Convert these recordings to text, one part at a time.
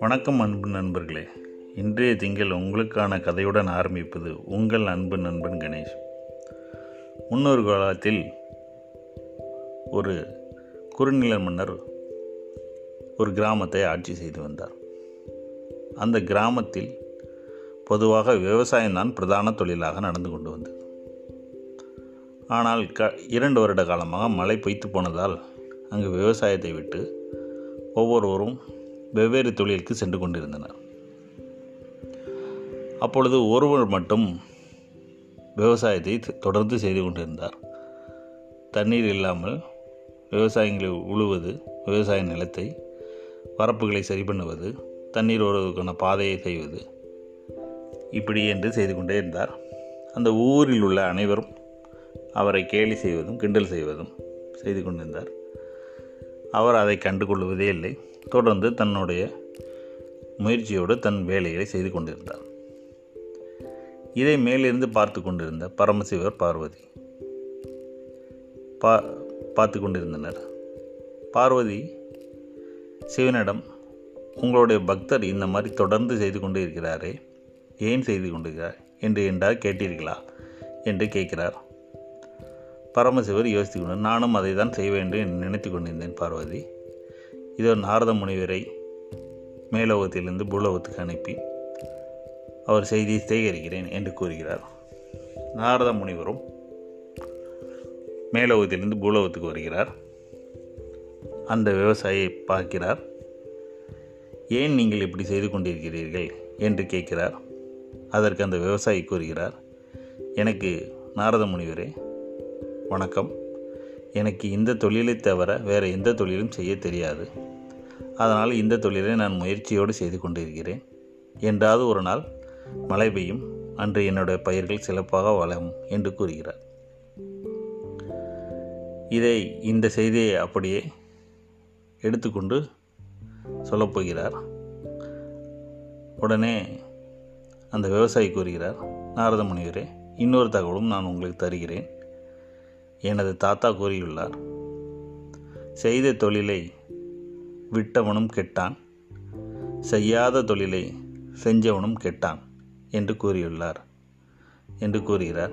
வணக்கம் அன்பு நண்பர்களே. இன்றைய திங்கள் உங்களுக்கான கதையுடன் ஆரம்பிப்பது உங்கள் அன்பு நண்பன் கணேஷ். முன்னொரு காலத்தில் ஒரு குறுநில மன்னர் ஒரு கிராமத்தை ஆட்சி செய்து வந்தார். அந்த கிராமத்தில் பொதுவாக விவசாயம்தான் பிரதான தொழிலாக நடந்து கொண்டு வந்தது. ஆனால் க இரண்டு வருட காலமாக மழை பொய்த்து போனதால் அங்கு விவசாயத்தை விட்டு ஒவ்வொருவரும் வெவ்வேறு தொழிலுக்கு சென்று கொண்டிருந்தனர். அப்பொழுது ஒருவர் மட்டும் விவசாயத்தை தொடர்ந்து செய்து கொண்டிருந்தார். தண்ணீர் இல்லாமல் விவசாயங்களை உழுவது விவசாய நிலத்தை வரப்புகளை சரி பண்ணுவது தண்ணீர் வருவதற்கான பாதையை செய்வது இப்படி என்று செய்து கொண்டே இருந்தார். அந்த ஊரில் உள்ள அனைவரும் அவரை கேலி செய்வதும் கிண்டல் செய்வதும் செய்து கொண்டிருந்தார். அவர் அதை கண்டுகொள்வதே இல்லை. தொடர்ந்து தன்னுடைய முயற்சியோடு தன் வேலைகளை செய்து கொண்டிருந்தார். இதை மேலிருந்து பார்த்து கொண்டிருந்த பரமசிவர் பார்வதி பா பார்த்து கொண்டிருந்தனர். பார்வதி சிவனிடம் உங்களுடைய பக்தர் இந்த மாதிரி தொடர்ந்து செய்து கொண்டு இருக்கிறாரே. ஏன் செய்து கொண்டிருக்கிறார்? என்று என்றால் கேட்டீர்களா? என்று கேட்கிறார். பரமசிவர் யோசித்து கொண்டு நானும் அதை தான் செய்ய வேண்டும் என்று நினைத்து கொண்டிருந்தேன் பார்வதி. இதோ நாரத முனிவரை மேலோகத்திலிருந்து பூலோகத்துக்கு அனுப்பி அவர் செய்தியை சேகரிக்கிறேன் என்று கூறுகிறார். நாரத முனிவரும் மேலோகத்திலிருந்து பூலோகத்துக்கு வருகிறார். அந்த விவசாயியை பார்க்கிறார். ஏன் நீங்கள் இப்படி செய்து கொண்டிருக்கிறீர்கள்? என்று கேட்கிறார். அதற்கு அந்த விவசாயி கூறுகிறார். எனக்கு நாரத முனிவரே வணக்கம். எனக்கு இந்த தொழிலை தவிர வேறு எந்த தொழிலும் செய்ய தெரியாது. அதனால் இந்த தொழிலை நான் முயற்சியோடு செய்து கொண்டிருக்கிறேன். என்றாவது ஒரு நாள் மழை பெய்யும். அன்று என்னுடைய பயிர்கள் சிறப்பாக வளரும் என்று கூறுகிறார். இதை இந்த செய்தியை அப்படியே எடுத்துக்கொண்டு சொல்லப்போகிறார் உடனே அந்த விவசாயி கூறுகிறார் நாரத முனிவரே இன்னொரு தகவலும் நான் உங்களுக்கு தருகிறேன். எனது தாத்தா கூறியுள்ளார். செய்த தொழிலை விட்டவனும் கெட்டான். செய்யாத தொழிலை செஞ்சவனும் கெட்டான் என்று கூறியுள்ளார். என்று கூறுகிறார்.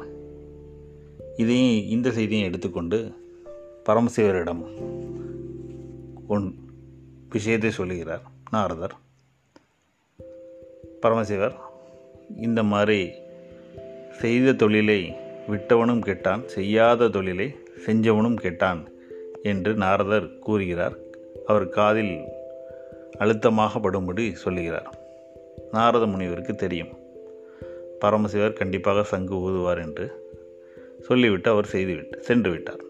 இதையும் இந்த செய்தியும் எடுத்துக்கொண்டு பரமசிவரிடம் ஒன் விஷயத்தை சொல்லுகிறார். நாரதர் பரமசிவர் இந்த மாதிரி செய்த தொழிலை விட்டவனும் கெட்டான் செய்யாத தொழிலை செஞ்சவனும் கெட்டான் என்று நாரதர் கூறுகிறார். அவர் காதில் அழுத்தமாக படும்படி சொல்லுகிறார். நாரத முனிவருக்கு தெரியும். பரமசிவர் கண்டிப்பாக சங்கு ஊதுவார் என்று சொல்லிவிட்டு அவர் செய்துவிட்டு சென்று விட்டார்.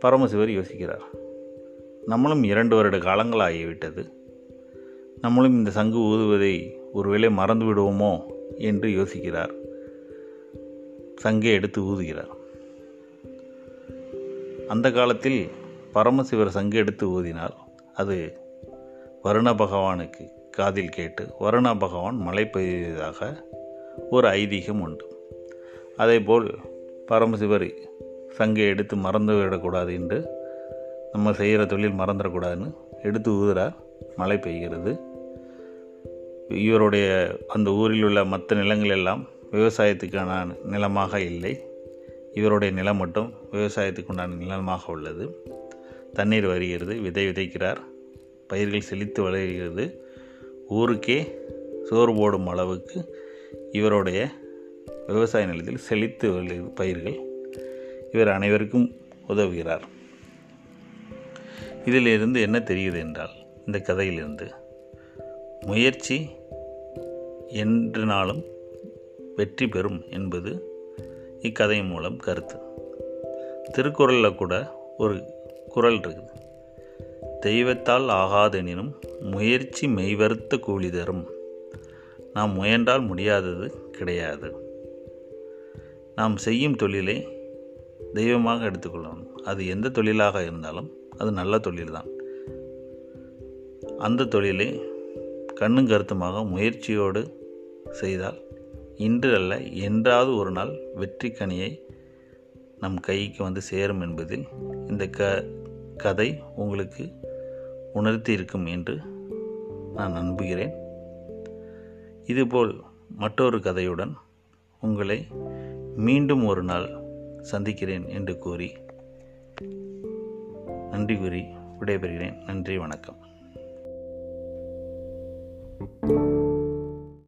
பரமசிவர் யோசிக்கிறார். நம்மளும் இரண்டு வருட காலங்கள் ஆகிவிட்டது நம்மளும் இந்த சங்கு ஊதுவதை ஒருவேளை மறந்து விடுவோமோ என்று யோசிக்கிறார். சங்கை எடுத்து ஊதுகிறார். அந்த காலத்தில் பரமசிவர் சங்கு எடுத்து ஊதினால் அது வருண பகவானுக்கு காதில் கேட்டு வருண பகவான் மழை பெய்ததாக ஒரு ஐதீகம் உண்டு. அதேபோல் பரமசிவர் சங்கை எடுத்து மறந்து விடக்கூடாது என்று நம்ம செய்கிற தொழில் மறந்துடக்கூடாதுன்னு எடுத்து ஊதுறார். மழை பெய்கிறது. இவருடைய அந்த ஊரில் உள்ள மற்ற நிலங்கள் எல்லாம் விவசாயத்துக்கான நிலமாக இல்லை. இவருடைய நிலம் மட்டும் விவசாயத்துக்கு உண்டான நிலமாக உள்ளது. தண்ணீர் வருகிறது விதை விதைக்கிறார் பயிர்கள் செழித்து வளர்கிறது. ஊருக்கே சோறு போடும் அளவுக்கு இவருடைய விவசாய நிலத்தில் செழித்து பயிர்கள் இவர் அனைவருக்கும் உதவுகிறார். இதிலிருந்து என்ன தெரியுது என்றால் இந்த கதையிலிருந்து முயற்சி என்று நாளும் வெற்றி பெறும் என்பது இக்கதையின் மூலம் கருத்து. திருக்குறளில் கூட ஒரு குரல் இருக்குது. தெய்வத்தால் ஆகாதெனினும் முயற்சி மெய்வருத்த கூலி தரும். நாம் முயன்றால் முடியாதது கிடையாது. நாம் செய்யும் தொழிலை தெய்வமாக எடுத்துக்கொள்ளணும். அது எந்த தொழிலாக இருந்தாலும் அது நல்ல தொழில் தான் அந்த தொழிலை கண்ணும் கருத்துமாக முயற்சியோடு செய்தால் இன்று அல்ல என்றாவது ஒரு நாள் வெற்றி கனியை நம் கைக்கு வந்து சேரும் என்பதில் இந்த க கதை உங்களுக்கு உணர்த்தி இருக்கும் என்று நான் நம்புகிறேன். இதுபோல் மற்றொரு கதையுடன் உங்களை மீண்டும் ஒரு நாள் சந்திக்கிறேன் என்று கூறி நன்றி கூறி விடைபெறுகிறேன். நன்றி வணக்கம்.